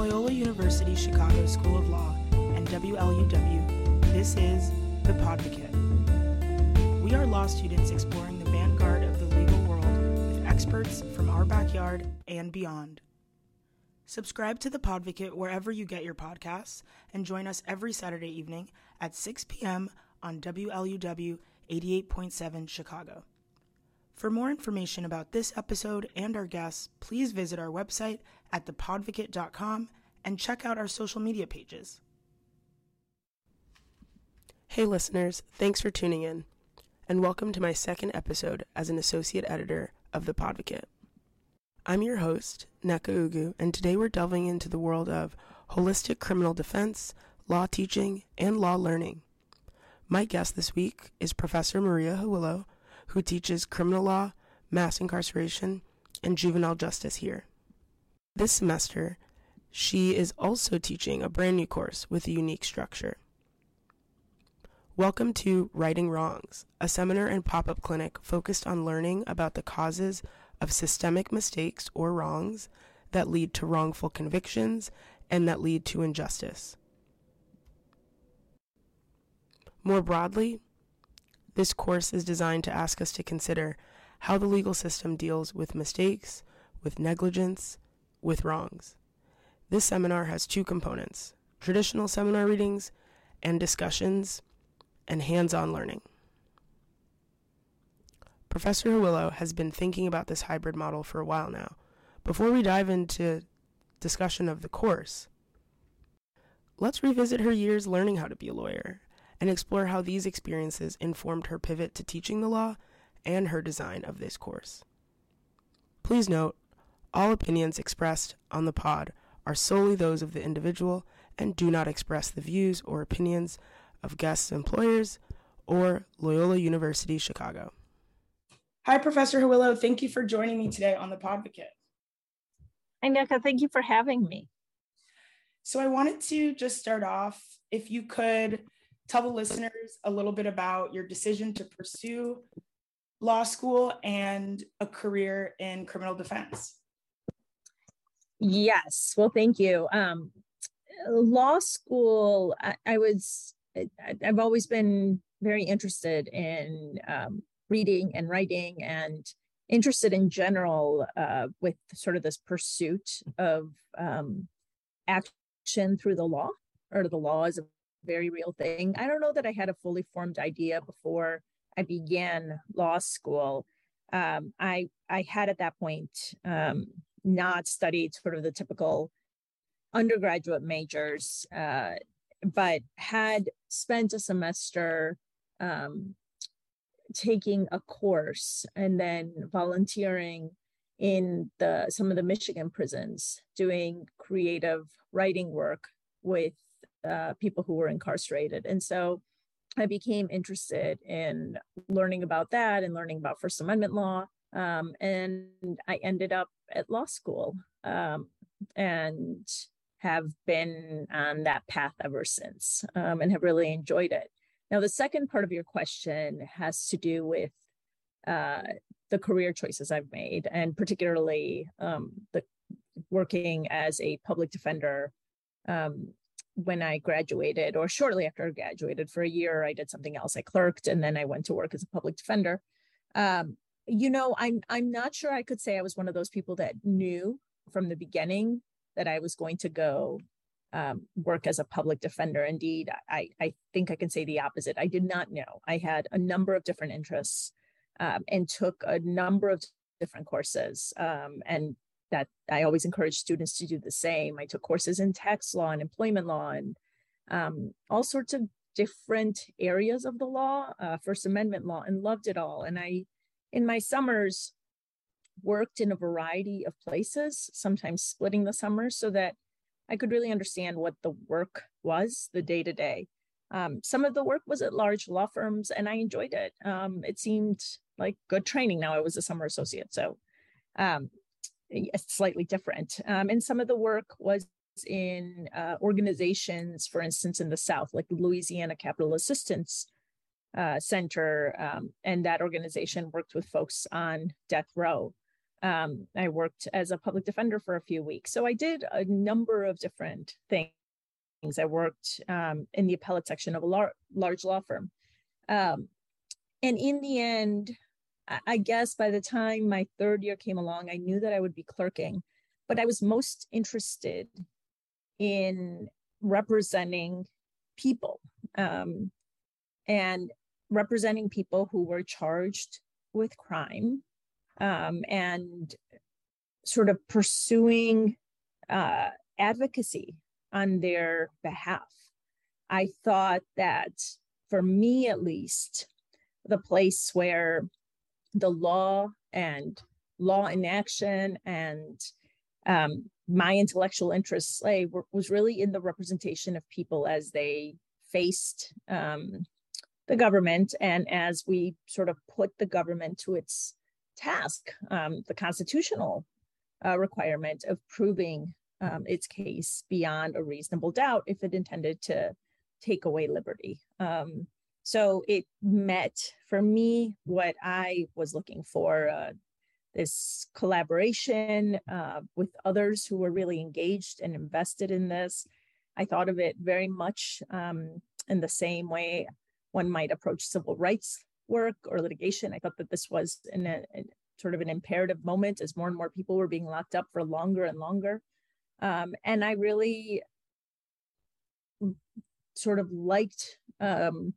Loyola University Chicago School of Law and WLUW, this is The Podvocate. We are law students exploring the vanguard of the legal world with experts from our backyard and beyond. Subscribe to The Podvocate wherever you get your podcasts and join us every Saturday evening at 6 p.m. on WLUW 88.7 Chicago. For more information about this episode and our guests, please visit our website at thepodvocate.com and check out our social media pages. Hey, listeners, thanks for tuning in, and welcome to my second episode as an associate editor of The Podvocate. I'm your host, Nneka Ugu, and today we're delving into the world of holistic criminal defense, law teaching, and law learning. My guest this week is Professor Maria Hawilo who teaches criminal law, mass incarceration, and juvenile justice here. This semester, she is also teaching a brand new course with a unique structure. Welcome to Righting Wrongs, a seminar and pop up clinic focused on learning about the causes of systemic mistakes or wrongs that lead to wrongful convictions and that lead to injustice. More broadly, this course is designed to ask us to consider how the legal system deals with mistakes, with negligence, with wrongs. This seminar has two components traditional seminar readings and discussions, and hands on learning. Professor Hawilo has been thinking about this hybrid model for a while now. Before we dive into discussion of the course, let's revisit her years learning how to be a lawyer and explore how these experiences informed her pivot to teaching the law and her design of this course. Please note, all opinions expressed on the pod are solely those of the individual and do not express the views or opinions of guests' employers or Loyola University Chicago. Hi, Professor Hawilo. Thank you for joining me today on the Podvocate. Hi, Nneka. Thank you for having me. So, I wanted to just start off if you could tell the listeners a little bit about your decision to pursue law school and a career in criminal defense. Yes, well, thank you. Um, law school, I, I, was, I've always been very interested in um, reading and writing and interested in general uh, with sort of this pursuit of um, action through the law or the law as a very real thing. I don't know that I had a fully formed idea before I began law school. Um, I I had at that point um, not studied sort of the typical undergraduate majors, uh, but had spent a semester um, taking a course and then volunteering in the some of the Michigan prisons, doing creative writing work with uh, people who were incarcerated. And so I became interested in learning about that and learning about First Amendment law. Um, and I ended up at law school um, and have been on that path ever since um, and have really enjoyed it. Now, the second part of your question has to do with uh, the career choices I've made, and particularly um, the working as a public defender um, when I graduated, or shortly after I graduated, for a year, I did something else. I clerked, and then I went to work as a public defender. Um, you know, I'm I'm not sure I could say I was one of those people that knew from the beginning that I was going to go um, work as a public defender. Indeed, I I think I can say the opposite. I did not know. I had a number of different interests um, and took a number of different courses um, and that I always encourage students to do the same. I took courses in tax law and employment law and um, all sorts of different areas of the law, uh, First Amendment law, and loved it all. And I, in my summers, worked in a variety of places, sometimes splitting the summers so that I could really understand what the work was, the day to day. Some of the work was at large law firms, and I enjoyed it. Um, it seemed like good training. Now I was a summer associate, so um, slightly different. Um, and some of the work was in uh, organizations, for instance, in the South, like Louisiana Capital Assistance uh, Center. Um, and that organization worked with folks on death row. um, I worked as a public defender for a few weeks. So I did a number of different things. I worked um, in the appellate section of a lar- large law firm. Um, and in the end, I guess by the time my third year came along, I knew that I would be clerking, but I was most interested in representing people um, and representing people who were charged with crime um, and sort of pursuing uh, advocacy on their behalf. I thought that for me at least, the place where the law and law in action and um, my intellectual interests lay were, was really in the representation of people as they faced um, the government and as we sort of put the government to its task, um, the constitutional uh, requirement of proving um, its case beyond a reasonable doubt if it intended to take away liberty. Um, so it met for me what I was looking for uh, this collaboration uh, with others who were really engaged and invested in this. I thought of it very much um, in the same way one might approach civil rights work or litigation. I thought that this was in a, sort of an imperative moment as more and more people were being locked up for longer and longer. Um, and I really sort of liked um,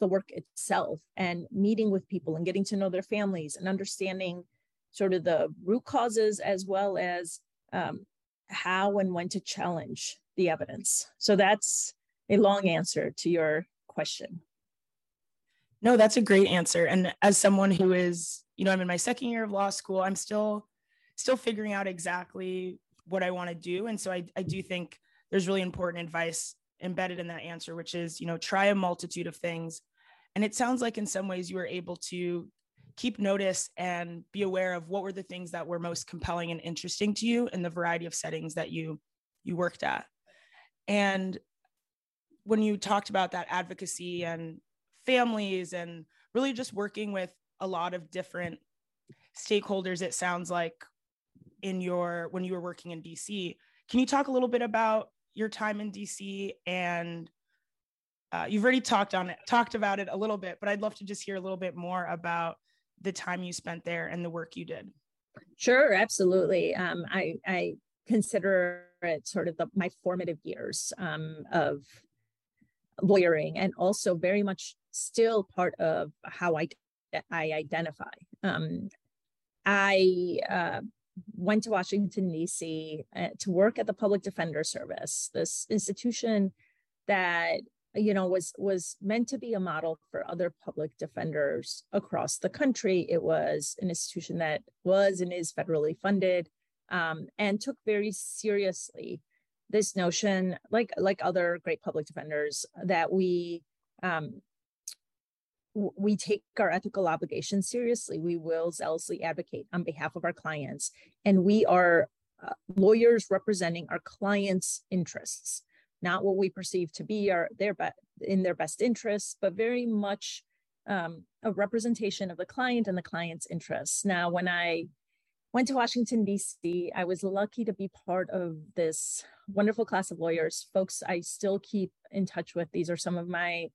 the work itself and meeting with people and getting to know their families and understanding sort of the root causes as well as um, how and when to challenge the evidence. So that's a long answer to your question. No, that's a great answer. And as someone who is, you know, I'm in my second year of law school, I'm still still figuring out exactly what I want to do. And so I, I do think there's really important advice embedded in that answer, which is, you know, try a multitude of things. And it sounds like in some ways you were able to keep notice and be aware of what were the things that were most compelling and interesting to you in the variety of settings that you you worked at. And when you talked about that advocacy and families and really just working with a lot of different stakeholders, it sounds like in your when you were working in DC. Can you talk a little bit about your time in DC and uh, you've already talked on it, talked about it a little bit, but I'd love to just hear a little bit more about the time you spent there and the work you did. Sure, absolutely. Um, I, I consider it sort of the, my formative years um, of lawyering and also very much still part of how I, I identify. Um, I uh, went to Washington, D.C. Uh, to work at the Public Defender Service, this institution that you know was was meant to be a model for other public defenders across the country it was an institution that was and is federally funded um, and took very seriously this notion like like other great public defenders that we um, we take our ethical obligations seriously. We will zealously advocate on behalf of our clients, and we are uh, lawyers representing our clients' interests, not what we perceive to be our their be- in their best interests, but very much um, a representation of the client and the client's interests. Now, when I went to Washington D.C., I was lucky to be part of this wonderful class of lawyers, folks I still keep in touch with. These are some of my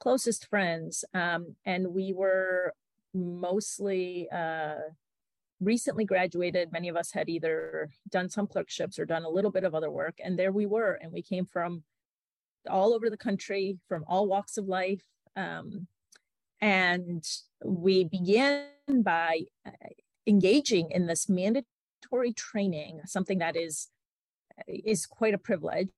closest friends. Um, and we were mostly uh, recently graduated. Many of us had either done some clerkships or done a little bit of other work. And there we were. And we came from all over the country, from all walks of life. Um, and we began by uh, engaging in this mandatory training, something that is is quite a privilege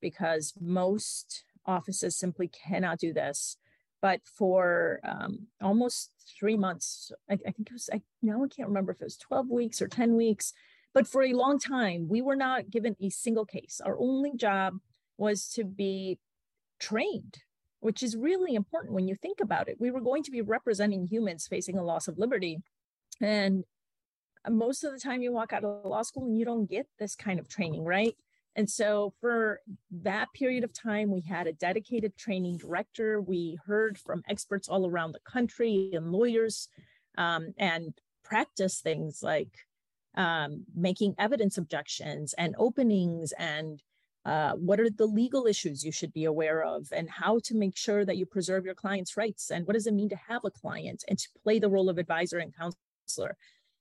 because most offices simply cannot do this. But for um, almost three months, I, I, think it was, I now I can't remember if it was 12 weeks or 10 weeks, but for a long time, we were not given a single case. Our only job was to be trained, which is really important when you think about it. We were going to be representing humans facing a loss of liberty. And most of the time, you walk out of law school and you don't get this kind of training, right? And so for that period of time, we had a dedicated training director. We heard from experts all around the country and lawyers um, and practice things like um, making evidence objections and openings and uh, what are the legal issues you should be aware of and how to make sure that you preserve your client's rights and what does it mean to have a client and to play the role of advisor and counselor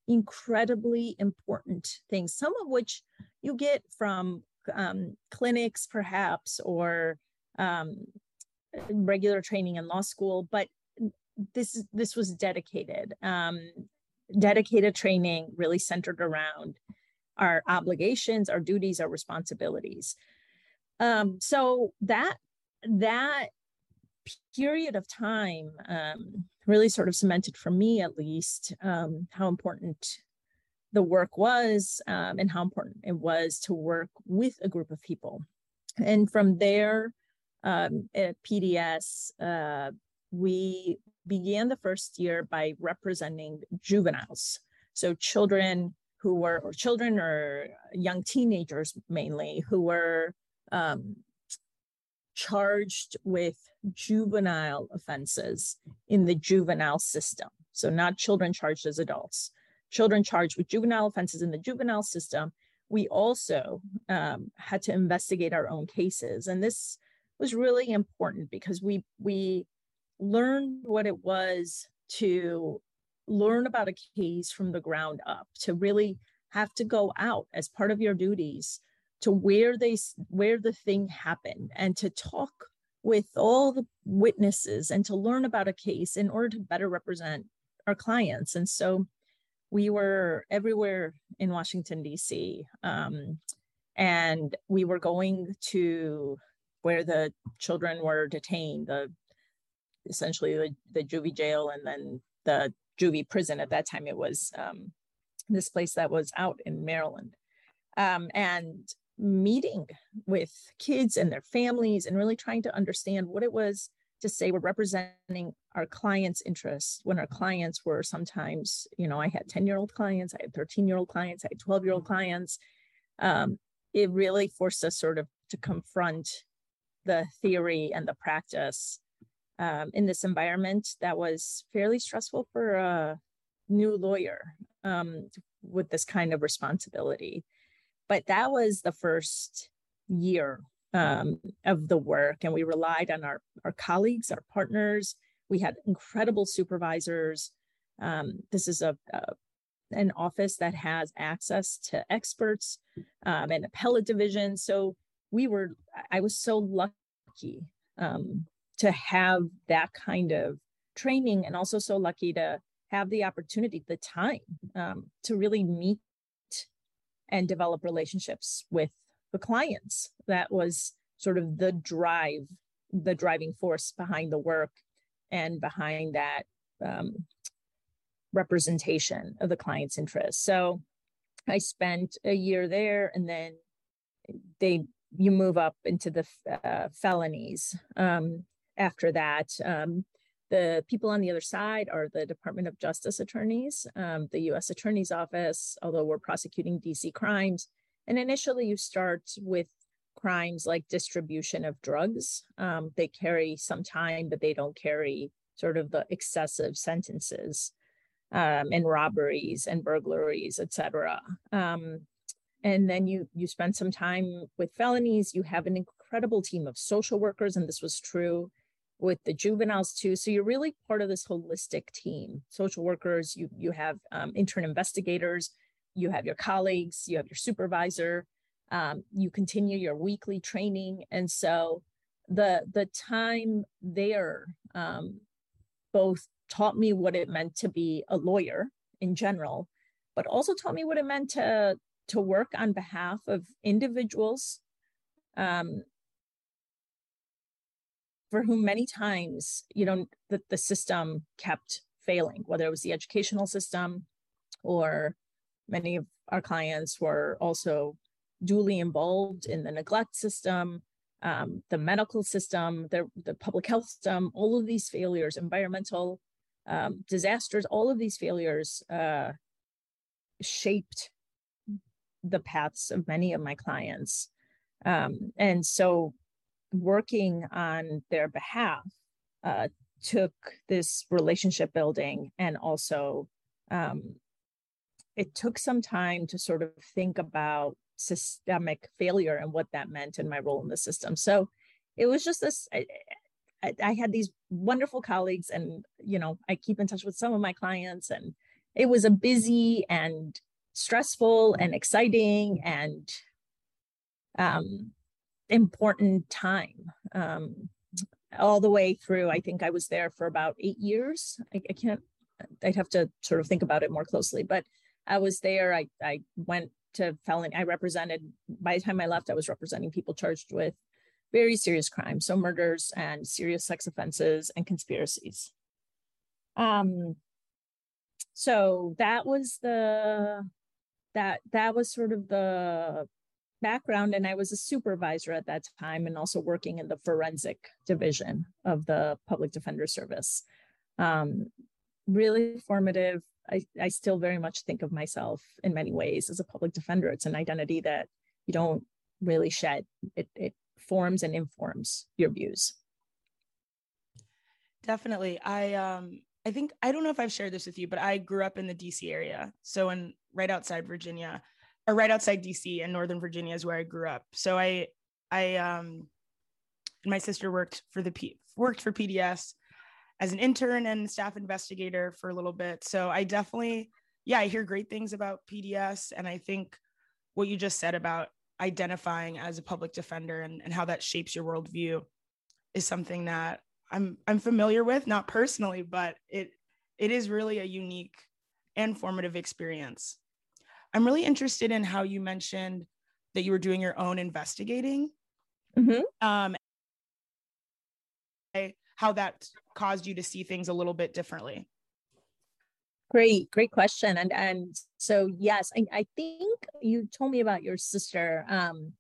incredibly important things some of which you get from um, clinics perhaps or um, regular training in law school but this this was dedicated. Um, dedicated training really centered around our obligations our duties our responsibilities. Um, so that that period of time um, really sort of cemented for me at least um, how important the work was um, and how important it was to work with a group of people and from there um, at pds uh, we began the first year by representing juveniles so children who were or children or young teenagers mainly who were um, charged with juvenile offenses in the juvenile system. So, not children charged as adults, children charged with juvenile offenses in the juvenile system. We also um, had to investigate our own cases. And this was really important because we, we learned what it was to learn about a case from the ground up, to really have to go out as part of your duties to where they where the thing happened and to talk with all the witnesses and to learn about a case in order to better represent our clients and so we were everywhere in washington d.c um, and we were going to where the children were detained the essentially the, the juvie jail and then the juvie prison. At that time it was um, this place that was out in maryland. Um, and meeting with kids and their families and really trying to understand what it was to say we're representing our clients' interests when our clients were sometimes, you know, I had 10 year old clients, I had 13 year old clients, I had 12 year old clients. Um, it really forced us sort of to confront the theory and the practice um, in this environment that was fairly stressful for a new lawyer um, with this kind of responsibility but that was the first year um, of the work and we relied on our, our colleagues our partners we had incredible supervisors. Um, this is a, a, an office that has access to experts um, and appellate division so we were i was so lucky um, to have that kind of training and also so lucky to have the opportunity the time um, to really meet and develop relationships with the clients. That was sort of the drive, the driving force behind the work and behind that um, representation of the client's interests. So I spent a year there and then they you move up into the uh, felonies um, after that. Um, the people on the other side are the Department of Justice attorneys, um, the US Attorney's Office, although we're prosecuting DC crimes. And initially, you start with crimes like distribution of drugs. Um, they carry some time, but they don't carry sort of the excessive sentences um, and robberies and burglaries, etc. Um, and then you you spend some time with felonies. You have an incredible team of social workers, and this was true with the juveniles too. So you're really part of this holistic team. Social workers, you you have um, intern investigators, you have your colleagues, you have your supervisor. Um, you continue your weekly training, and so the the time there um, both taught me what it meant to be a lawyer in general, but also taught me what it meant to to work on behalf of individuals um, for whom many times, you know, the, the system kept failing, whether it was the educational system or many of our clients were also duly involved in the neglect system, um, the medical system, the, the public health system, all of these failures, environmental um, disasters, all of these failures uh, shaped the paths of many of my clients. Um, and so working on their behalf uh, took this relationship building and also um, it took some time to sort of think about systemic failure and what that meant in my role in the system. So it was just this. I, I had these wonderful colleagues, and you know, I keep in touch with some of my clients, and it was a busy and stressful and exciting and um, important time. Um, all the way through, I think I was there for about eight years. I, I can't. I'd have to sort of think about it more closely, but I was there. I I went to felony. I represented. By the time I left, I was representing people charged with very serious crimes, so murders and serious sex offenses and conspiracies. Um. So that was the that that was sort of the background and i was a supervisor at that time and also working in the forensic division of the public defender service um, really formative I, I still very much think of myself in many ways as a public defender. It's an identity that you don't really shed. It, it forms and informs your views. Definitely. I um I think I don't know if I've shared this with you, but I grew up in the DC area. So in right outside Virginia, or right outside DC and Northern Virginia is where I grew up. So I I um my sister worked for the P worked for PDS as an intern and staff investigator for a little bit. So I definitely, yeah, I hear great things about PDS. And I think what you just said about identifying as a public defender and, and how that shapes your worldview is something that I'm I'm familiar with, not personally, but it it is really a unique and formative experience. I'm really interested in how you mentioned that you were doing your own investigating. Mm-hmm. Um, how that caused you to see things a little bit differently? Great great question. And and so yes i, I think you told me about your sister. Um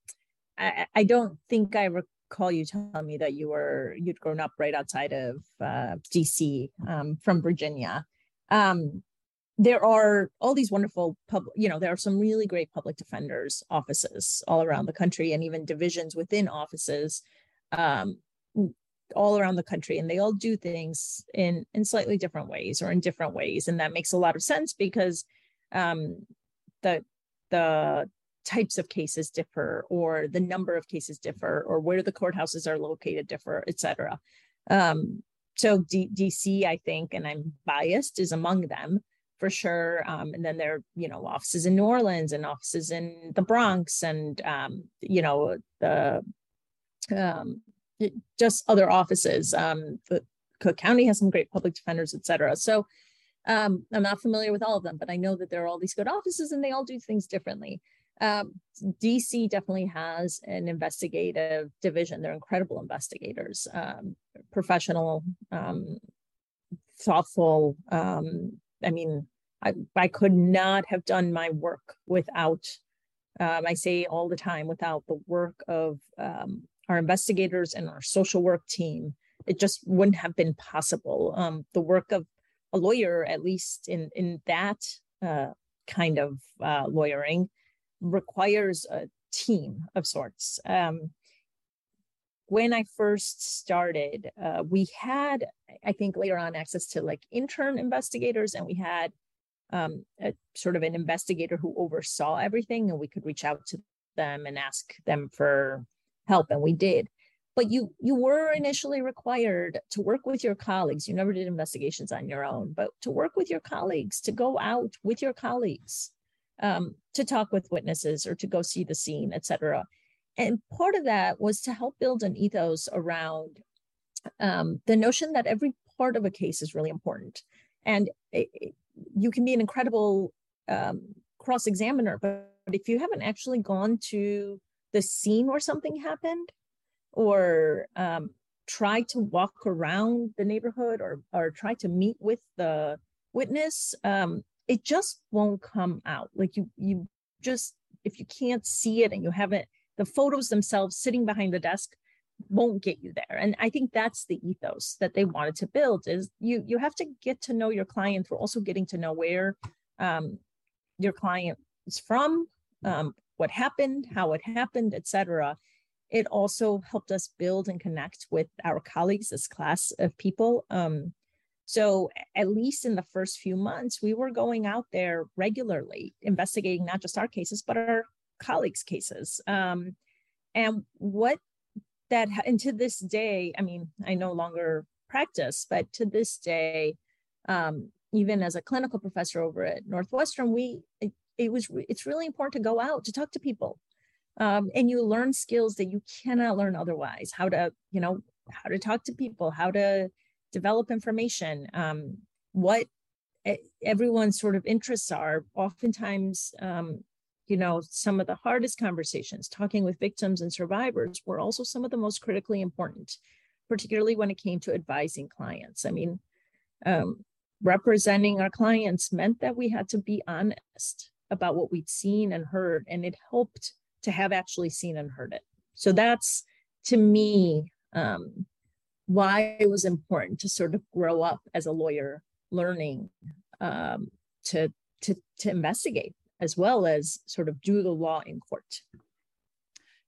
i i don't think i recall you telling me that you were you'd grown up right outside of uh, dc um, from virginia. Um there are all these wonderful public you know there are some really great public defenders offices all around the country and even divisions within offices. Um, all around the country and they all do things in in slightly different ways or in different ways and that makes a lot of sense because um, the the types of cases differ or the number of cases differ or where the courthouses are located differ etc um, so D- dc i think and i'm biased is among them for sure. Um, and then there are you know offices in new orleans and offices in the bronx and um, you know the um, just other offices. Um, Cook County has some great public defenders, et cetera. So um, I'm not familiar with all of them, but I know that there are all these good offices and they all do things differently. Um, DC definitely has an investigative division. They're incredible investigators, um, professional, um, thoughtful. Um, I mean, I, I could not have done my work without, um, I say all the time, without the work of our investigators and our social work team, it just wouldn't have been possible. Um, the work of a lawyer, at least in in that uh, kind of uh, lawyering, requires a team of sorts. Um, when I first started, uh, we had, I think, later on access to like intern investigators, and we had um, a, sort of an investigator who oversaw everything, and we could reach out to them and ask them for help and we did. But you you were initially required to work with your colleagues. You never did investigations on your own but to work with your colleagues to go out with your colleagues um, to talk with witnesses or to go see the scene etc and part of that was to help build an ethos around um, the notion that every part of a case is really important. And it, it, you can be an incredible um, cross examiner but if you haven't actually gone to the scene where something happened or um, try to walk around the neighborhood or or try to meet with the witness um, it just won't come out. Like you you just if you can't see it and you haven't the photos themselves sitting behind the desk won't get you there. And i think that's the ethos that they wanted to build is you you have to get to know your client through also getting to know where um, your client is from um, what happened, how it happened, etc. It also helped us build and connect with our colleagues, this class of people. Um, So, at least in the first few months, we were going out there regularly, investigating not just our cases, but our colleagues' cases. Um, and what that, and to this day, I mean, I no longer practice, but to this day, um, even as a clinical professor over at Northwestern, we it, was it's really important to go out to talk to people, um, and you learn skills that you cannot learn otherwise. How to you know how to talk to people, how to develop information, um, what everyone's sort of interests are. Oftentimes, um, you know, some of the hardest conversations, talking with victims and survivors, were also some of the most critically important, particularly when it came to advising clients. I mean, um, representing our clients meant that we had to be honest about what we'd seen and heard, and it helped to have actually seen and heard it. So that's to me um, why it was important to sort of grow up as a lawyer, learning um, to to to investigate as well as sort of do the law in court.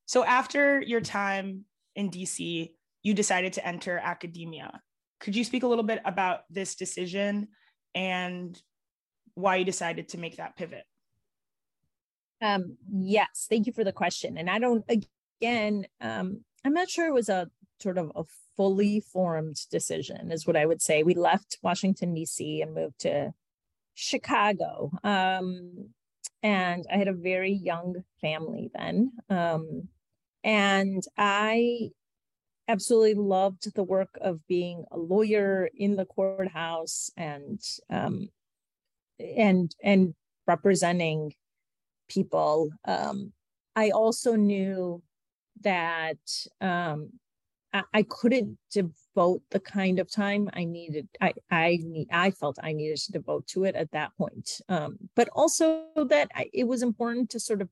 So after your time in DC, you decided to enter academia. Could you speak a little bit about this decision and why you decided to make that pivot? Um, yes, thank you for the question. And I don't, again, um, I'm not sure it was a sort of a fully formed decision, is what I would say. We left Washington, D.C., and moved to Chicago. Um, and I had a very young family then. Um, and I absolutely loved the work of being a lawyer in the courthouse and um, and and representing people. Um, I also knew that um, I, I, couldn't devote the kind of time I needed. I I need, I felt I needed to devote to it at that point. Um, but also that I, it was important to sort of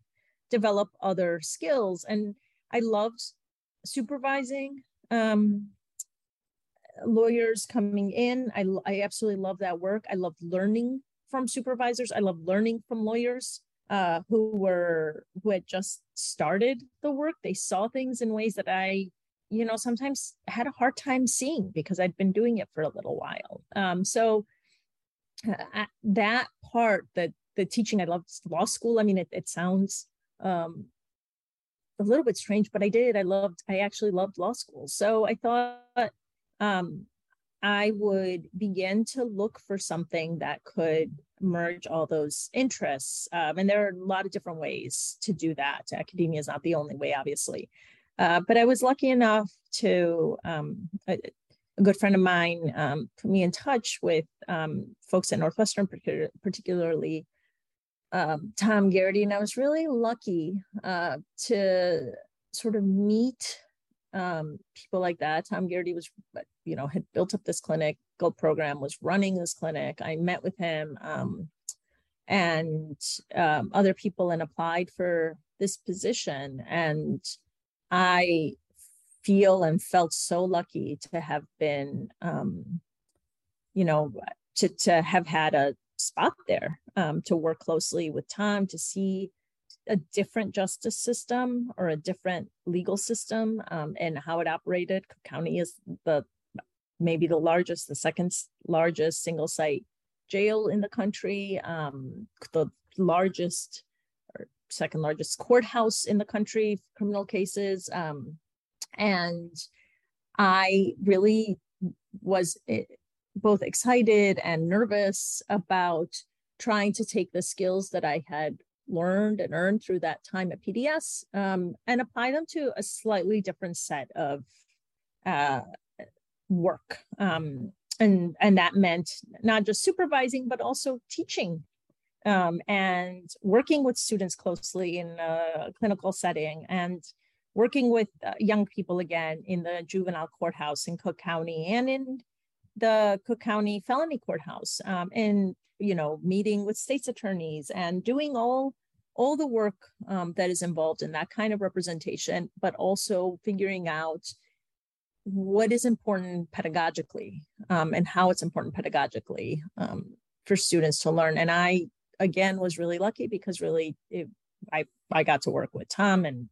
develop other skills, and I loved supervising um, lawyers coming in. I, I absolutely love that work. I love learning from supervisors. I love learning from lawyers uh, who were who had just started the work. They saw things in ways that I, you know, sometimes had a hard time seeing because I'd been doing it for a little while. Um, so uh, that part, that the teaching, I loved law school. I mean, it, it sounds um, a little bit strange, but I did. I loved, I actually loved law school. So I thought um, I would begin to look for something that could merge all those interests. Um, and there are a lot of different ways to do that. Academia is not the only way, obviously. Uh, but I was lucky enough to, um, a, a, good friend of mine um, put me in touch with um, folks at Northwestern, particularly um, Tom Geraghty, and I was really lucky uh, to sort of meet um, people like that. Tom Geraghty was, you know, had built up this clinic, program, was running this clinic. I met with him um, and um, other people and applied for this position. And I feel and felt so lucky to have been, um, you know, to, to have had a spot there um, to work closely with Tom to see a different justice system or a different legal system um, and how it operated. Cook County is the maybe the largest, the second largest single site jail in the country, um, the largest or second largest courthouse in the country, criminal cases. Um, and I really was eh, both excited and nervous about trying to take the skills that I had learned and earned through that time at PDS um, and apply them to a slightly different set of uh, work. Um, and, and that meant not just supervising, but also teaching um, and working with students closely in a clinical setting and working with uh, young people again in the juvenile courthouse in Cook County and in the Cook County Felony Courthouse um, and you know meeting with state's attorneys and doing all all the work um, that is involved in that kind of representation, but also figuring out what is important pedagogically um, and how it's important pedagogically um, for students to learn. And I again was really lucky because really it, I I got to work with Tom and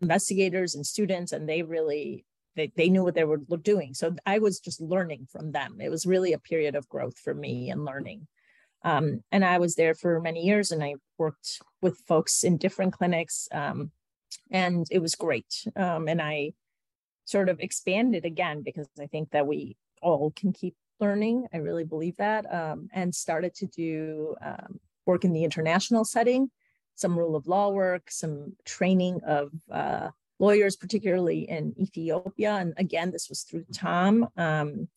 investigators and students, and they really they, they knew what they were doing. So I was just learning from them. It was really a period of growth for me and learning. Um, and I was there for many years and I worked with folks in different clinics. Um, and it was great. Um, and I sort of expanded again because I think that we all can keep learning. I really believe that. Um, and started to do um, work in the international setting, some rule of law work, some training of uh, lawyers, particularly in Ethiopia. And again, this was through Tom. Um,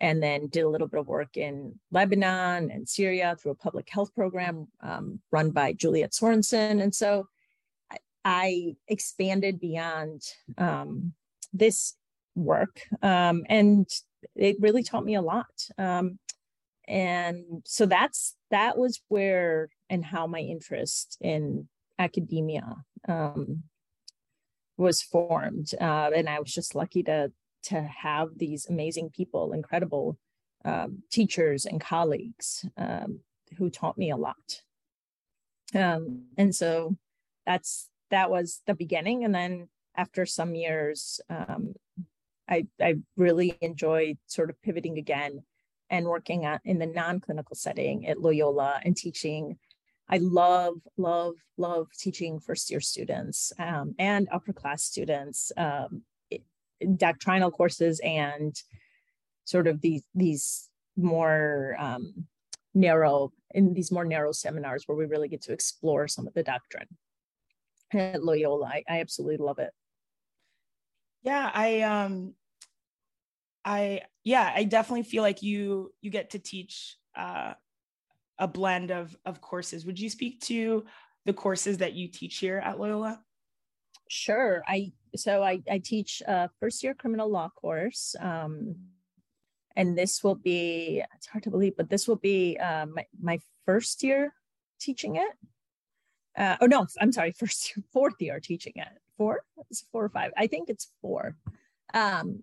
and then did a little bit of work in Lebanon and Syria through a public health program um, run by Juliet Sorensen. And so I, I expanded beyond um, this work. Um, and it really taught me a lot. Um, and so that's that was where and how my interest in academia um, was formed. Uh, and I was just lucky to to have these amazing people, incredible um, teachers and colleagues um, who taught me a lot. Um, and so that's that was the beginning. And then after some years, um, I, I really enjoyed sort of pivoting again and working at, in the non-clinical setting at Loyola and teaching. I love, love, love teaching first year students um, and upper class students, um, doctrinal courses and sort of these these more um, narrow in these more narrow seminars where we really get to explore some of the doctrine at Loyola. I, I absolutely love it. Yeah, I um I yeah, I definitely feel like you you get to teach uh a blend of of courses. Would you speak to the courses that you teach here at Loyola? Sure. I so I, I teach a first year criminal law course. Um, and this will be it's hard to believe, but this will be uh, my, my first year teaching it. Uh, oh no, I'm sorry, first year, fourth year teaching it. Four? It's four or five. I think it's four. Um,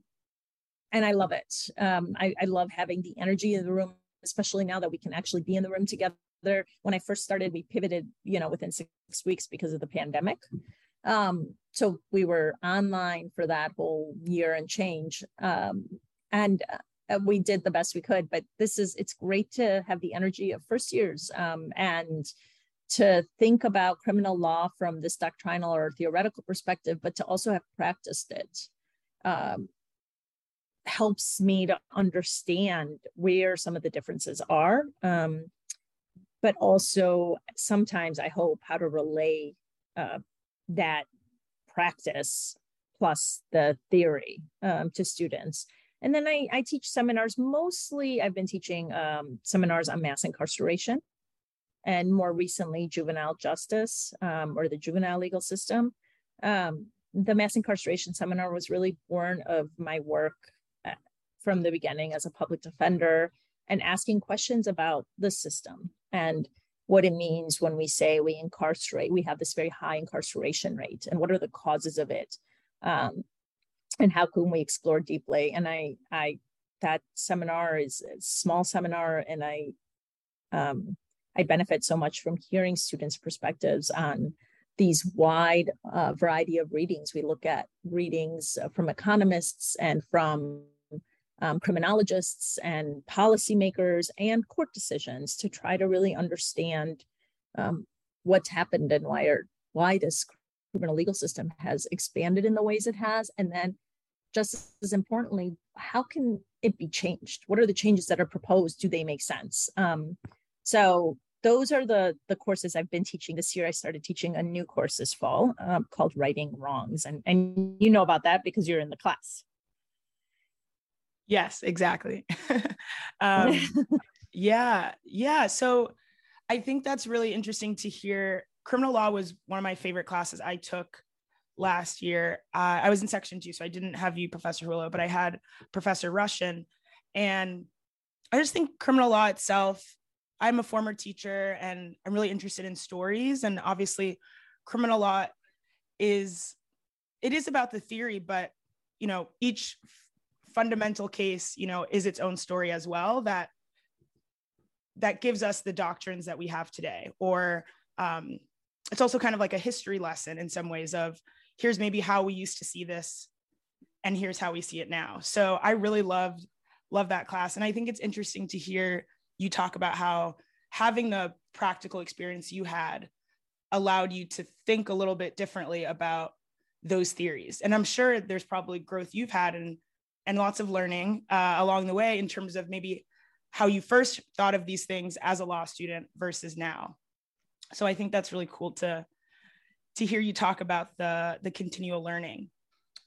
and I love it. Um, I, I love having the energy in the room, especially now that we can actually be in the room together. When I first started, we pivoted, you know, within six weeks because of the pandemic. Um, so we were online for that whole year and change. Um, and uh, we did the best we could, but this is, it's great to have the energy of first years um, and to think about criminal law from this doctrinal or theoretical perspective, but to also have practiced it. Um, helps me to understand where some of the differences are um, but also sometimes i hope how to relay uh, that practice plus the theory um, to students. And then I, I, teach seminars. Mostly, I've been teaching um, seminars on mass incarceration and more recently, juvenile justice um, or the juvenile legal system. Um, the mass incarceration seminar was really born of my work uh, from the beginning as a public defender and asking questions about the system and what it means when we say we incarcerate, we have this very high incarceration rate, and what are the causes of it, um, and how can we explore deeply. And I, I, that seminar is a small seminar, and I, um, I benefit so much from hearing students' perspectives on these wide uh, variety of readings. We look at readings from economists and from um, criminologists and policymakers and court decisions to try to really understand um, what's happened and why are, why this criminal legal system has expanded in the ways it has. And then just as importantly how can it be changed? What are the changes that are proposed? Do they make sense? Um, so those are the the courses I've been teaching this year. I started teaching a new course this fall um, called Righting Wrongs, and and you know about that because you're in the class. Yes, exactly. um, yeah, yeah. So I think that's really interesting to hear. Criminal law was one of my favorite classes I took last year. Uh, I was in section two, so I didn't have you, Professor Julio, but I had Professor Russian. And I just think criminal law itself, I'm a former teacher and I'm really interested in stories. And obviously, criminal law is it is about the theory, but you know, each fundamental case you know is its own story as well that that gives us the doctrines that we have today or um, it's also kind of like a history lesson in some ways of here's maybe how we used to see this and here's how we see it now. So I really loved love that class and I think it's interesting to hear you talk about how having the practical experience you had allowed you to think a little bit differently about those theories. And I'm sure there's probably growth you've had and and lots of learning uh, along the way in terms of maybe how you first thought of these things as a law student versus now. So I think that's really cool to to hear you talk about the the continual learning.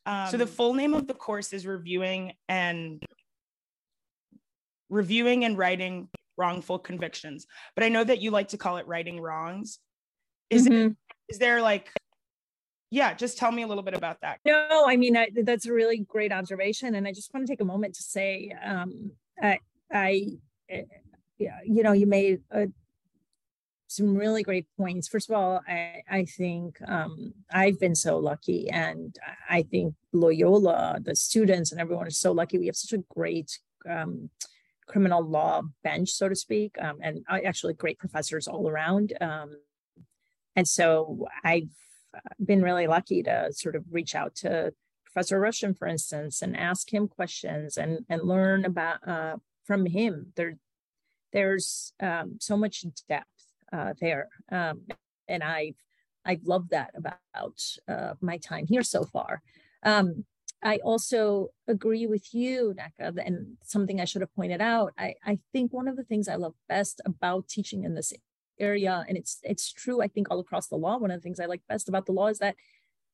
Um, so the full name of the course is reviewing and reviewing and righting wrongful convictions. But I know that you like to call it righting wrongs. Is mm-hmm. it, is there like yeah, just tell me a little bit about that. No, I mean I, that's a really great observation, and I just want to take a moment to say, um, I, I, eh, yeah, you know, you made a some really great points. First of all, I, I think um, I've been so lucky, and I think Loyola, the students, and everyone is so lucky. We have such a great um, criminal law bench, so to speak, um, and actually great professors all around. Um, and so I've been really lucky to sort of reach out to Professor Rushton, for instance, and ask him questions and and learn about uh, from him. There, there's um, so much depth uh, there. Um, and I've I've loved that about uh, my time here so far. Um, I also agree with you, Nneka, and something I should have pointed out. I, I think one of the things I love best about teaching in this area, and it's it's true, I think all across the law. One of the things I like best about the law is that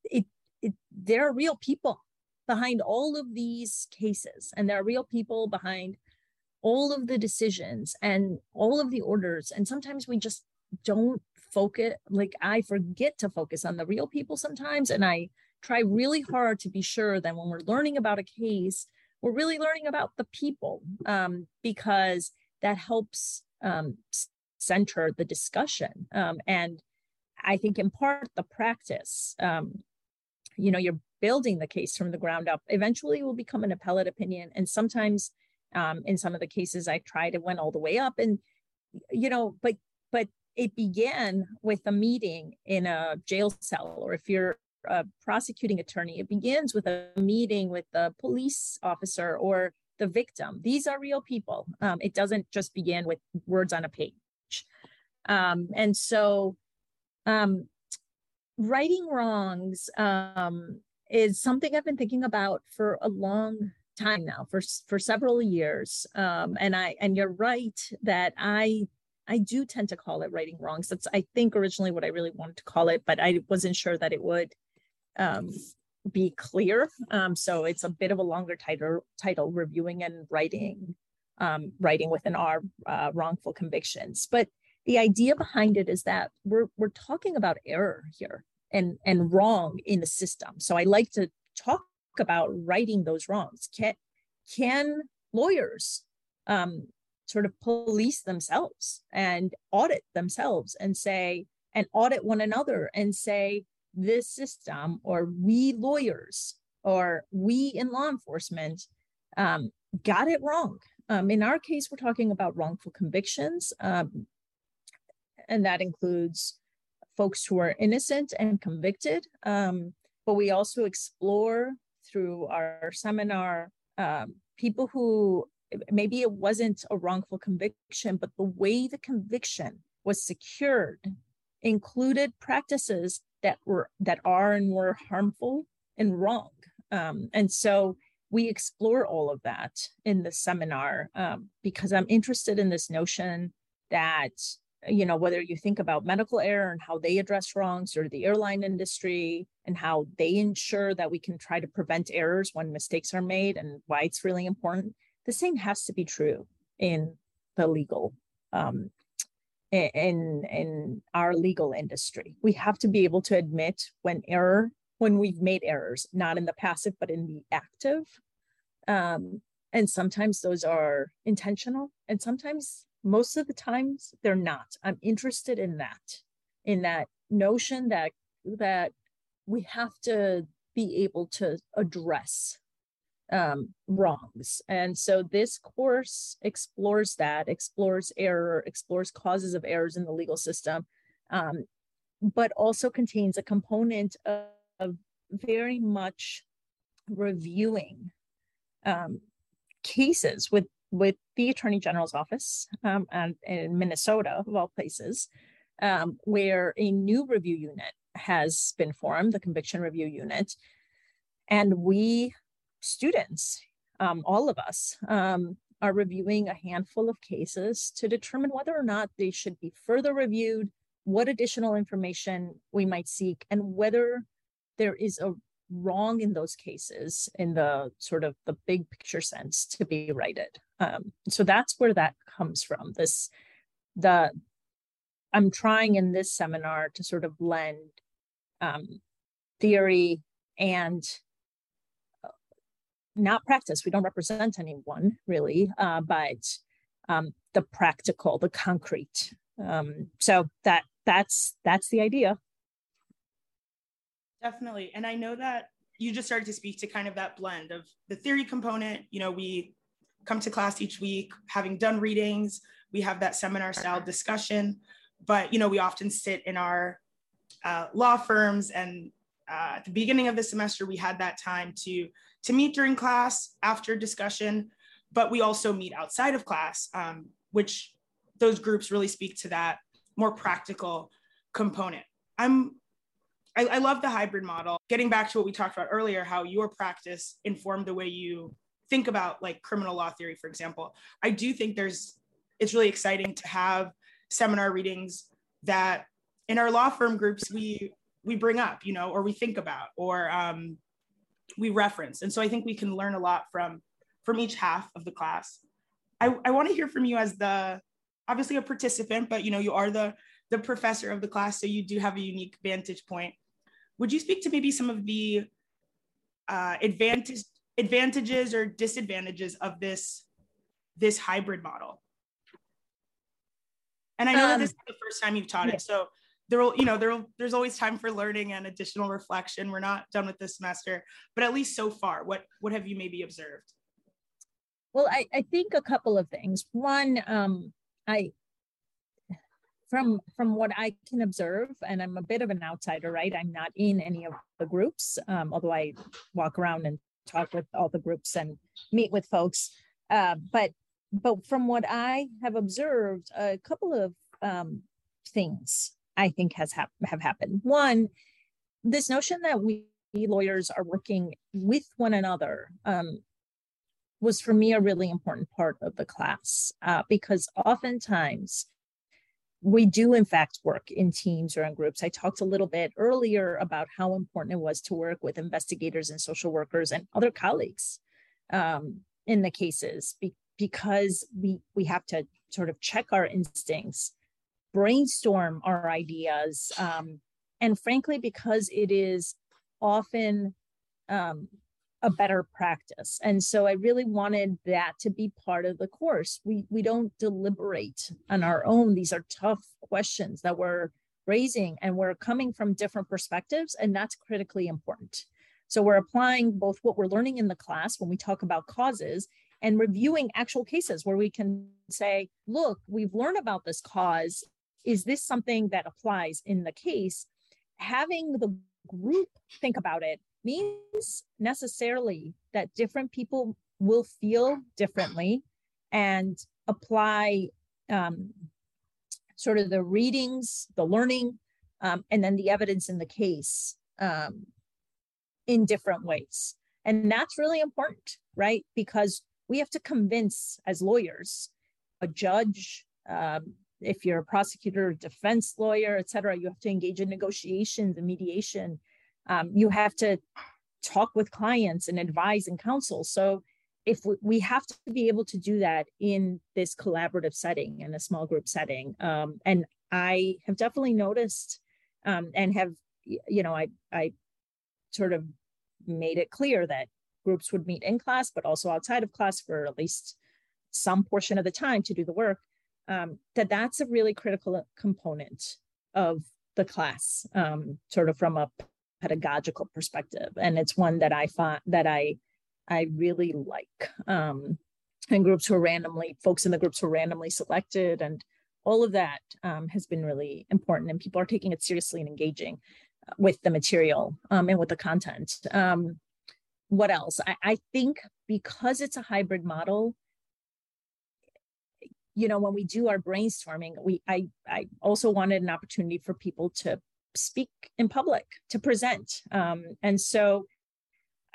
it, it there are real people behind all of these cases, and there are real people behind all of the decisions and all of the orders. And sometimes we just don't focus, like I forget to focus on the real people sometimes. And I try really hard to be sure that when we're learning about a case, we're really learning about the people um, because that helps um, center the discussion. Um, and I think in part the practice, um, you know, you're building the case from the ground up. Eventually, will become an appellate opinion, and sometimes um, in some of the cases I tried, it went all the way up, and you know, but but it began with a meeting in a jail cell, or if you're a prosecuting attorney, it begins with a meeting with the police officer or the victim. These are real people. Um, it doesn't just begin with words on a page. Um, and so, um, righting wrongs um, is something I've been thinking about for a long time now for for several years um, and i and you're right that i i do tend to call it righting wrongs that's i think originally what i really wanted to call it but i wasn't sure that it would um, be clear. Um, so it's a bit of a longer title title reviewing and righting um, writing within our uh, wrongful convictions. But the idea behind it is that we're we're talking about error here and and wrong in the system. So i like to talk about righting those wrongs. Can, can lawyers um, sort of police themselves and audit themselves and say, and audit one another and say, this system or we lawyers or we in law enforcement um, got it wrong. Um, in our case, we're talking about wrongful convictions, um, and that includes folks who are innocent and convicted. Um, but we also explore through our seminar um, people who maybe it wasn't a wrongful conviction, but the way the conviction was secured included practices that were that are and were harmful and wrong. Um, and so we explore all of that in the seminar um, because I'm interested in this notion that you know whether you think about medical error and how they address wrongs or the airline industry and how they ensure that we can try to prevent errors when mistakes are made and why it's really important the same has to be true in the legal um, in in our legal industry. We have to be able to admit when error when we've made errors not in the passive but in the active. Um, and sometimes those are intentional and sometimes most of the times they're not. I'm interested in that in that notion that that we have to be able to address um, wrongs. And so this course explores that explores error explores causes of errors in the legal system um, but also contains a component of, of very much reviewing um, cases with with the attorney general's office um, and in minnesota of all places um, where a new review unit has been formed the conviction review unit. And we students um, all of us um, are reviewing a handful of cases to determine whether or not they should be further reviewed what additional information we might seek and whether there is a wrong in those cases in the sort of the big picture sense to be righted. Um, so that's where that comes from this the i'm trying in this seminar to sort of blend um, theory and not practice we don't represent anyone really uh, but um, the practical the concrete um, so that that's that's the idea Definitely. And I know that you just started to speak to kind of that blend of the theory component. You know, we come to class each week having done readings, we have that seminar style discussion, but, you know, we often sit in our uh, law firms and uh, at the beginning of the semester we had that time to to meet during class after discussion but we also meet outside of class um, which those groups really speak to that more practical component i'm I, I love the hybrid model. Getting back to what we talked about earlier, how your practice informed the way you think about like criminal law theory, for example. I do think there's it's really exciting to have seminar readings that in our law firm groups we we bring up, you know, or we think about, or um, we reference. And so I think we can learn a lot from from each half of the class. I, I want to hear from you as the obviously a participant, but you know, you are the the professor of the class, so you do have a unique vantage point. Would you speak to maybe some of the uh, advantage, advantages or disadvantages of this this hybrid model? And I know um, that this is the first time you've taught yeah. it, so there will, you know, there there's always time for learning and additional reflection. We're not done with this semester, but at least so far, what what have you maybe observed? Well, I, I think a couple of things. One, um, I from from what I can observe, and I'm a bit of an outsider, right? I'm not in any of the groups, um, although I walk around and talk with all the groups and meet with folks. Uh, but but from what I have observed, a couple of um, things I think has hap- have happened. One, this notion that we lawyers are working with one another um, was for me a really important part of the class uh, because oftentimes we do in fact work in teams or in groups i talked a little bit earlier about how important it was to work with investigators and social workers and other colleagues um, in the cases be- because we we have to sort of check our instincts brainstorm our ideas um, and frankly because it is often um, a better practice. And so I really wanted that to be part of the course. We we don't deliberate on our own. These are tough questions that we're raising and we're coming from different perspectives and that's critically important. So we're applying both what we're learning in the class when we talk about causes and reviewing actual cases where we can say, look, we've learned about this cause. Is this something that applies in the case? Having the group think about it means necessarily that different people will feel differently and apply um, sort of the readings, the learning, um, and then the evidence in the case um, in different ways. And that's really important, right? Because we have to convince as lawyers, a judge, um, if you're a prosecutor, defense lawyer, et cetera, you have to engage in negotiations and mediation. Um, you have to talk with clients and advise and counsel. So if we, we have to be able to do that in this collaborative setting in a small group setting. Um, and i have definitely noticed um, and have you know i i sort of made it clear that groups would meet in class but also outside of class for at least some portion of the time to do the work um, that that's a really critical component of the class um, sort of from a pedagogical perspective and it's one that i find that i i really like um and groups who are randomly folks in the groups who are randomly selected and all of that um, has been really important and people are taking it seriously and engaging uh, with the material um, and with the content um, what else? I, I think because it's a hybrid model, you know, when we do our brainstorming, we I I also wanted an opportunity for people to speak in public, to present. Um, and so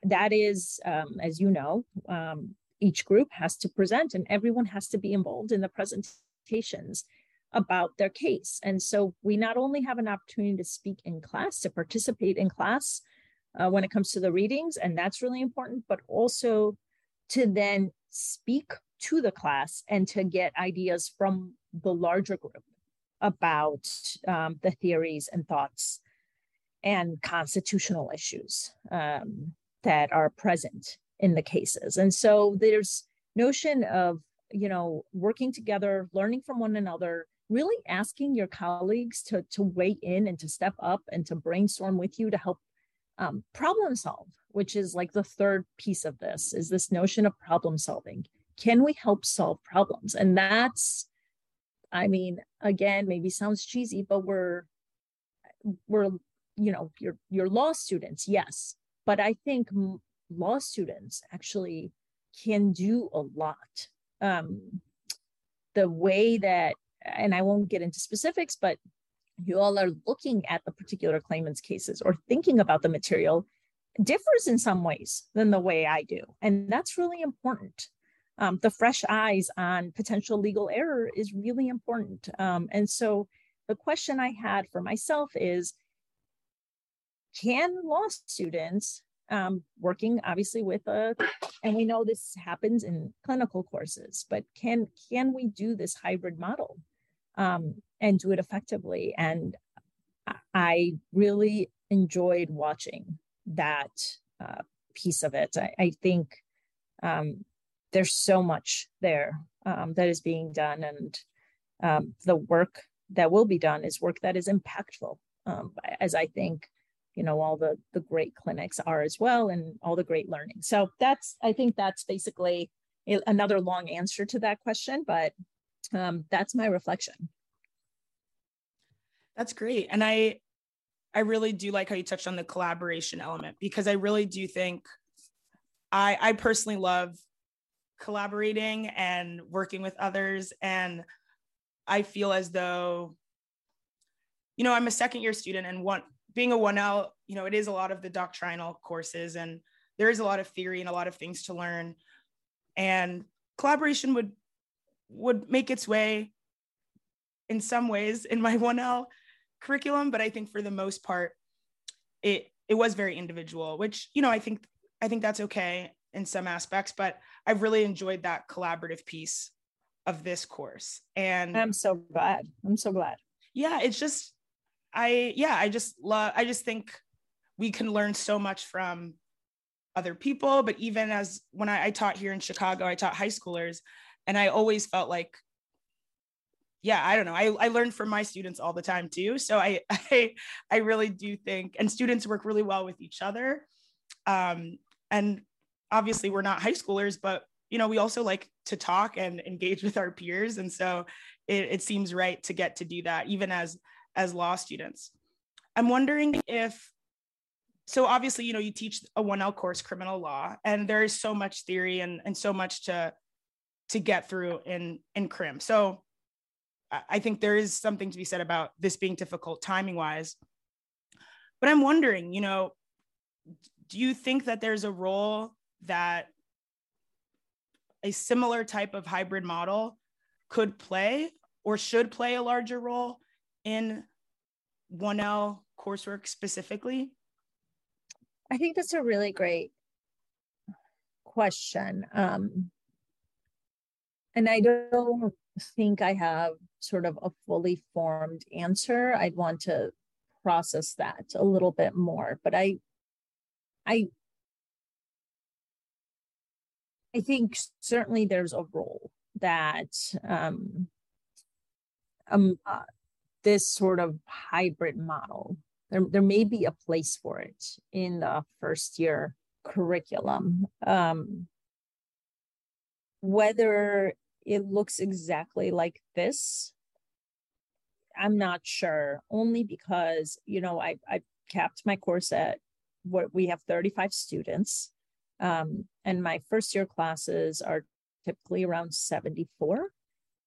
that is, um, as you know, um, each group has to present and everyone has to be involved in the presentations about their case. And so we not only have an opportunity to speak in class, to participate in class uh, when it comes to the readings, and that's really important, but also to then speak to the class and to get ideas from the larger group about um, the theories and thoughts and constitutional issues um, that are present in the cases. And so there's notion of, you know, working together, learning from one another, really asking your colleagues to, to weigh in and to step up and to brainstorm with you to help um, problem solve, which is like the third piece of this, is this notion of problem solving. Can we help solve problems? And that's, I mean, again, maybe sounds cheesy, but we're, we're, you know, you're, you're law students, yes. But I think law students actually can do a lot. Um, the way that, and I won't get into specifics, but you all are looking at the particular claimant's cases or thinking about the material differs in some ways than the way I do. And that's really important. Um, the fresh eyes on potential legal error is really important. Um, and so the question I had for myself is can law students um, working obviously with a, and we know this happens in clinical courses, but can can we do this hybrid model um, and do it effectively? And I really enjoyed watching that uh, piece of it. I, I think um, there's so much there um, that is being done, and um, the work that will be done is work that is impactful. Um, as I think you know all the the great clinics are as well and all the great learning so that's i think that's basically another long answer to that question but um, that's my reflection that's great and i i really do like how you touched on the collaboration element because i really do think i i personally love collaborating and working with others and i feel as though you know i'm a second year student and one being a 1L, you know, it is a lot of the doctrinal courses and there is a lot of theory and a lot of things to learn. And collaboration would would make its way in some ways in my 1L curriculum, but I think for the most part, it it was very individual, which, you know, I think I think that's okay in some aspects, but I've really enjoyed that collaborative piece of this course. And I'm so glad. I'm so glad. Yeah, it's just I yeah, I just love I just think we can learn so much from other people. But even as when I, I taught here in Chicago, I taught high schoolers, and I always felt like yeah i don't know I, I learned from my students all the time too so I, I i really do think and students work really well with each other um and obviously we're not high schoolers but you know we also like to talk and engage with our peers and so it, it seems right to get to do that even as as law students. I'm wondering if so obviously you know you teach a 1L course criminal law and there is so much theory and and so much to to get through in in crim. So I think there is something to be said about this being difficult timing wise. But I'm wondering, you know, do you think that there's a role that a similar type of hybrid model could play or should play a larger role in 1L coursework specifically? I think that's a really great question. Um, and I don't think I have sort of a fully formed answer. I'd want to process that a little bit more, but I, I, I think certainly there's a role that um, um, uh, this sort of hybrid model. There, there may be a place for it in the first year curriculum. Um, whether it looks exactly like this, I'm not sure, only because, you know, I, I capped my course at what we have 35 students. Um, and my first year classes are typically around 74.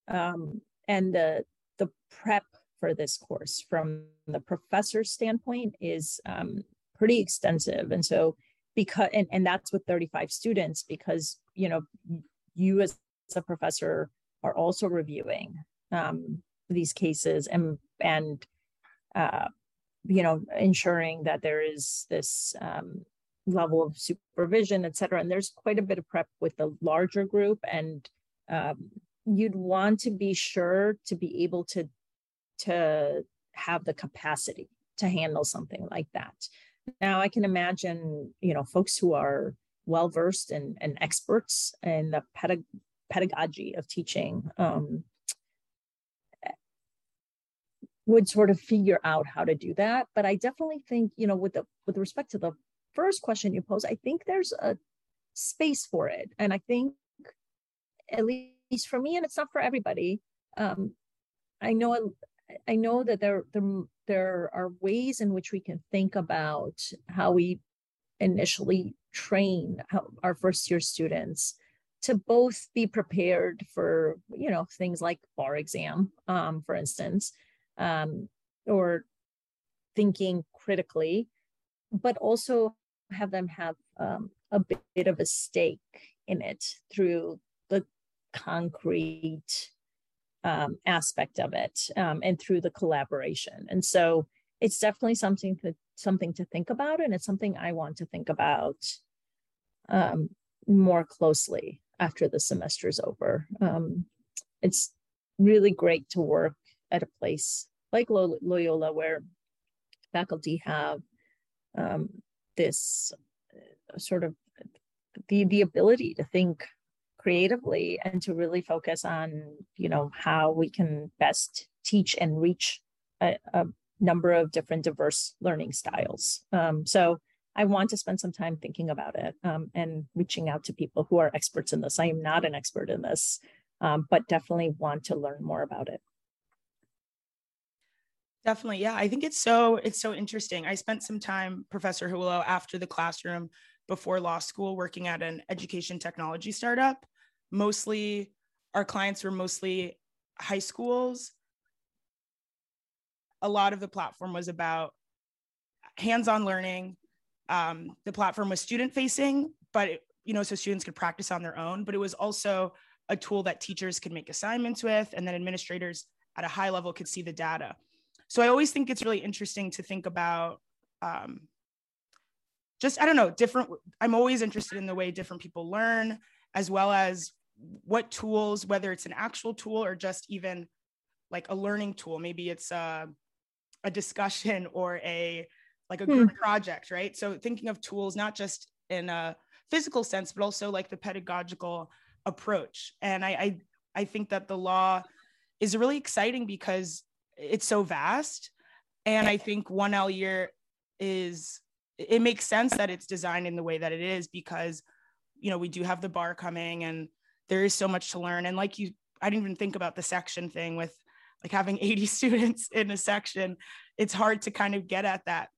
Um, and the, the prep for this course from the professor's standpoint is um, pretty extensive. And so because, and, and that's with 35 students because, you know, you as a professor are also reviewing um, these cases and, and, uh, you know, ensuring that there is this um, level of supervision, et cetera. And there's quite a bit of prep with the larger group. And um, you'd want to be sure to be able to, to have the capacity to handle something like that. Now I can imagine, you know, folks who are well versed and, and experts in the pedag- pedagogy of teaching um, would sort of figure out how to do that. But I definitely think, you know, with the with respect to the first question you pose, I think there's a space for it. And I think, at least for me, and it's not for everybody, um, I know I know that there, there there are ways in which we can think about how we initially train our first year students to both be prepared for you know things like bar exam um, for instance um, or thinking critically but also have them have um, a bit of a stake in it through the concrete um, aspect of it um, and through the collaboration. And so it's definitely something to something to think about, and it's something I want to think about um, more closely after the semester is over. Um, it's really great to work at a place like Loyola where faculty have um, this uh, sort of the the ability to think creatively and to really focus on you know how we can best teach and reach a, a number of different diverse learning styles. Um, so i want to spend some time thinking about it um, and reaching out to people who are experts in this. I am not an expert in this um, but definitely want to learn more about it Definitely. Yeah. I think it's so it's so interesting. I spent some time, Professor Hawilo, after the classroom before law school working at an education technology startup. Mostly our clients were mostly high schools. A lot of the platform was about hands-on learning. Um, the platform was student facing, but it, you know, so students could practice on their own, but it was also a tool that teachers could make assignments with, and then administrators at a high level could see the data so i always think it's really interesting to think about um, just i don't know different i'm always interested in the way different people learn as well as what tools whether it's an actual tool or just even like a learning tool maybe it's a, a discussion or a like a hmm. group hmm. project right so thinking of tools not just in a physical sense but also like the pedagogical approach and i i, I think that the law is really exciting because it's so vast. And I think 1L year is it makes sense that it's designed in the way that it is because you know we do have the bar coming and there is so much to learn. And like you i didn't even think about the section thing with like having 80 students in a section. It's hard to kind of get at that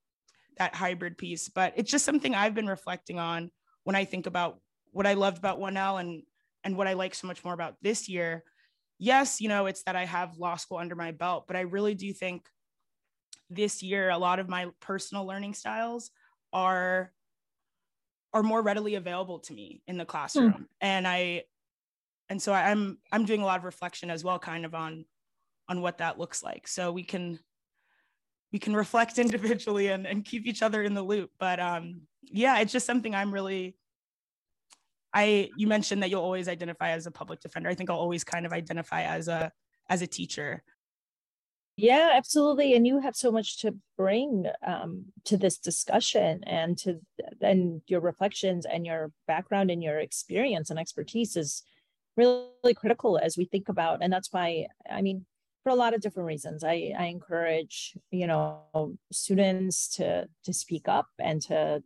that hybrid piece but it's just something i've been reflecting on when i think about what i loved about 1l and and what i like so much more about this year yes, you know, it's that I have law school under my belt, but I really do think this year a lot of my personal learning styles are are more readily available to me in the classroom. Hmm. And I and so I'm I'm doing a lot of reflection as well kind of on on what that looks like. So we can we can reflect individually and, and keep each other in the loop. But um yeah, it's just something I'm really I you mentioned that you'll always identify as a public defender. I think I'll always kind of identify as a as a teacher. Yeah, absolutely. And you have so much to bring um, to this discussion and to and your reflections and your background and your experience and expertise is really critical as we think about. And that's why I mean, for a lot of different reasons, I, I encourage you know students to to speak up and to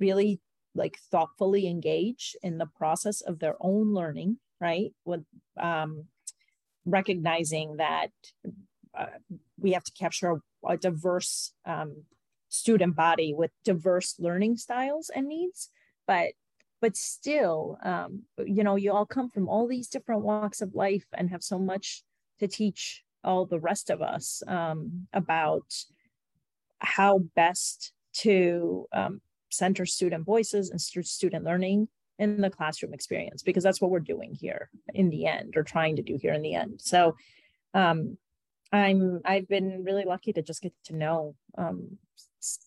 really like thoughtfully engage in the process of their own learning right? With um, recognizing that uh, we have to capture a, a diverse um, student body with diverse learning styles and needs but but still, um, you know, you all come from all these different walks of life and have so much to teach all the rest of us um, about how best to um, center student voices and student learning in the classroom experience because that's what we're doing here in the end or trying to do here in the end. So um, i'm i've been really lucky to just get to know um,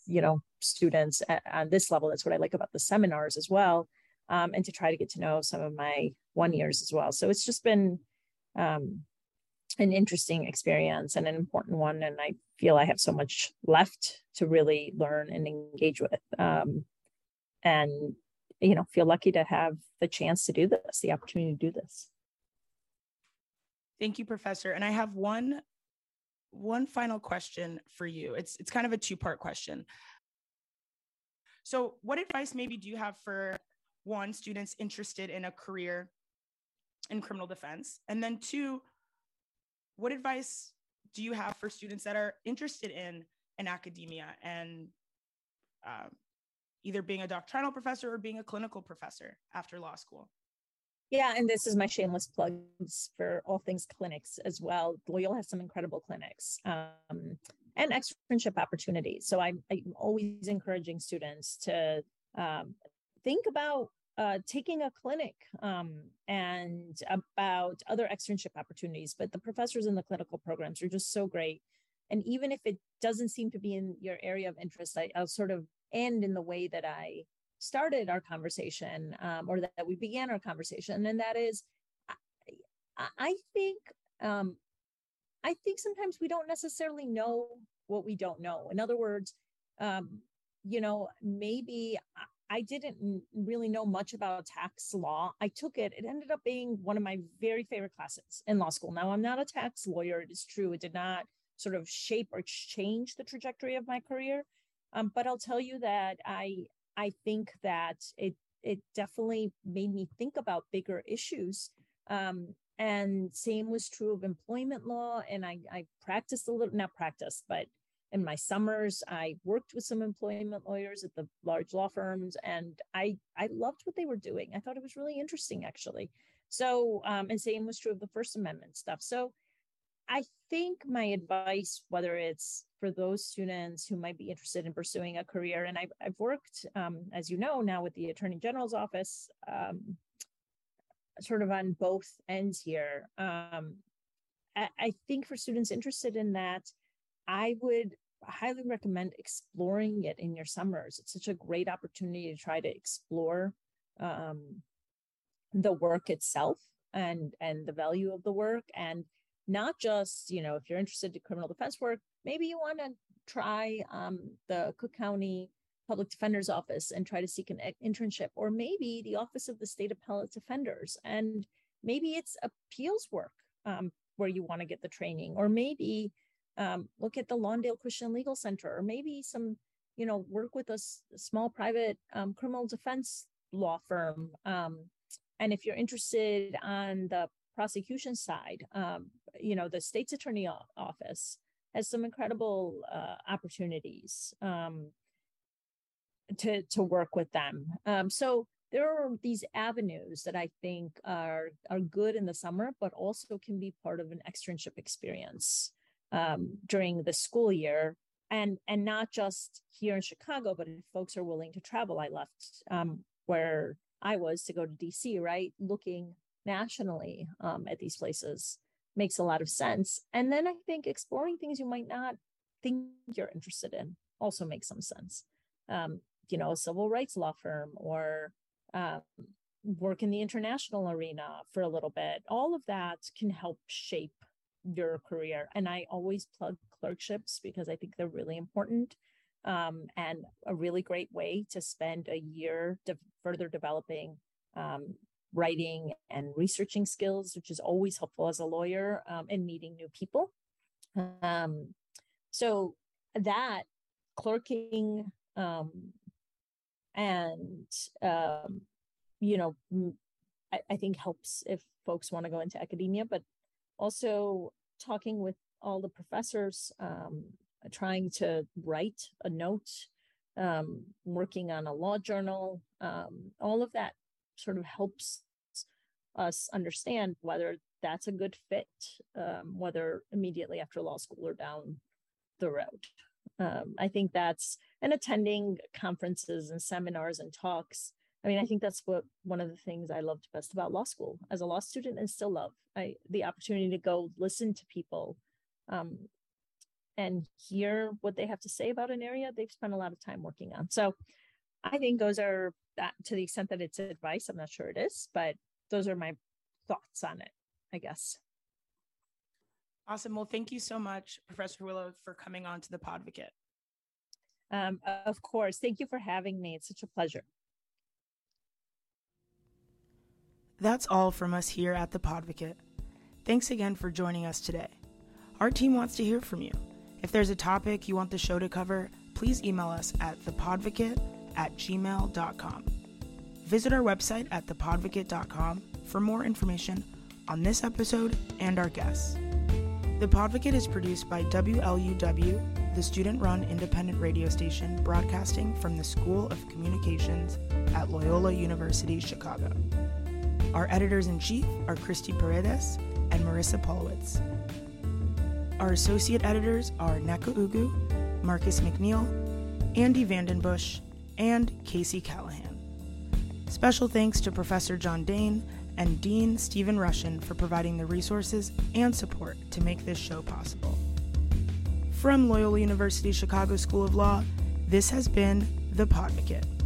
you know students at, on this level. That's what i like about the seminars as well um, and to try to get to know some of my one years as well. So it's just been um, an interesting experience and an important one and i feel i have so much left to really learn and engage with um, and you know feel lucky to have the chance to do this the opportunity to do this. Thank you professor. And i have one one final question for you. It's it's kind of a two part question. So what advice maybe do you have for one students interested in a career in criminal defense? And then two what advice do you have for students that are interested in in academia and uh, either being a doctrinal professor or being a clinical professor after law school? Yeah, and this is my shameless plugs for all things clinics as well. Loyola has some incredible clinics um, and externship opportunities. So I'm, I'm always encouraging students to um, think about uh, taking a clinic um, and about other externship opportunities. But the professors in the clinical programs are just so great. And even if it doesn't seem to be in your area of interest, I, will sort of end in the way that I started our conversation um, or that, that, we began our conversation. And that is, I, I think, um, I think sometimes we don't necessarily know what we don't know. In other words, um, you know, maybe I didn't really know much about tax law. I took it. It ended up being one of my very favorite classes in law school. Now, I'm not a tax lawyer. It is true. It did not sort of shape or change the trajectory of my career. Um, but I'll tell you that I I think that it it definitely made me think about bigger issues. Um, and same was true of employment law. And I, I practiced a little, not practiced, but in my summers i worked with some employment lawyers at the large law firms and i i loved what they were doing. I thought it was really interesting actually. So um, and same was true of the first amendment stuff. So i think my advice whether it's for those students who might be interested in pursuing a career and i've, I've worked um, as you know now with the attorney general's office um, sort of on both ends here um, I, I think for students interested in that I would highly recommend exploring it in your summers. It's such a great opportunity to try to explore um, the work itself and and the value of the work and not just you know if you're interested in criminal defense work maybe you want to try um, the cook county public defender's office and try to seek an internship or maybe the office of the state appellate defenders and maybe it's appeals work um, where you want to get the training or maybe um, look at the Lawndale Christian Legal Center, or maybe some, you know, work with a, s- small private um, criminal defense law firm. Um, and if you're interested on the prosecution side, um, you know, the state's attorney office has some incredible uh, opportunities um, to to work with them. Um, so there are these avenues that I think are are good in the summer, but also can be part of an externship experience um, during the school year. And and not just here in chicago but if folks are willing to travel i left um, where i was to go to dc right? Looking nationally um, at these places makes a lot of sense. And then i think exploring things you might not think you're interested in also makes some sense. Um, you know a civil rights law firm or um, work in the international arena for a little bit. All of that can help shape your career. And I always plug clerkships because I think they're really important um, and a really great way to spend a year further developing um, writing and researching skills, which is always helpful as a lawyer um, and meeting new people. Um, so that clerking um, and um, you know I think helps if folks want to go into academia, but also talking with all the professors, um, trying to write a note, um, working on a law journal, um, all of that sort of helps us understand whether that's a good fit, um, whether immediately after law school or down the road. Um, I think that's and attending conferences and seminars and talks. I mean, I think that's what one of the things I loved best about law school as a law student and still love. I the opportunity to go listen to people um, and hear what they have to say about an area they've spent a lot of time working on. So I think those are that to the extent that it's advice. I'm not sure it is, but those are my thoughts on it, I guess. Awesome. Well, thank you so much, Professor Hawilo, for coming on to the Podvocate. Um, of course. Thank you for having me. It's such a pleasure. That's all from us here at the Podvocate. Thanks again for joining us today. Our team wants to hear from you. If there's a topic you want the show to cover, please email us at thepodvocate at gmail.com. Visit our website at thepodvocate.com for more information on this episode and our guests. The Podvocate is produced by WLUW, the student run independent radio station broadcasting from the School of Communications at Loyola University Chicago. Our editors in chief are Christy Paredes and Marissa Polowitz. Our associate editors are Nneka Ugu, Marcus McNeil, Andy Vandenbush, and Casey Callahan. Special thanks to Professor John Dane and Dean Stephen Russian for providing the resources and support to make this show possible. From Loyola University Chicago School of Law, this has been The Podvocate.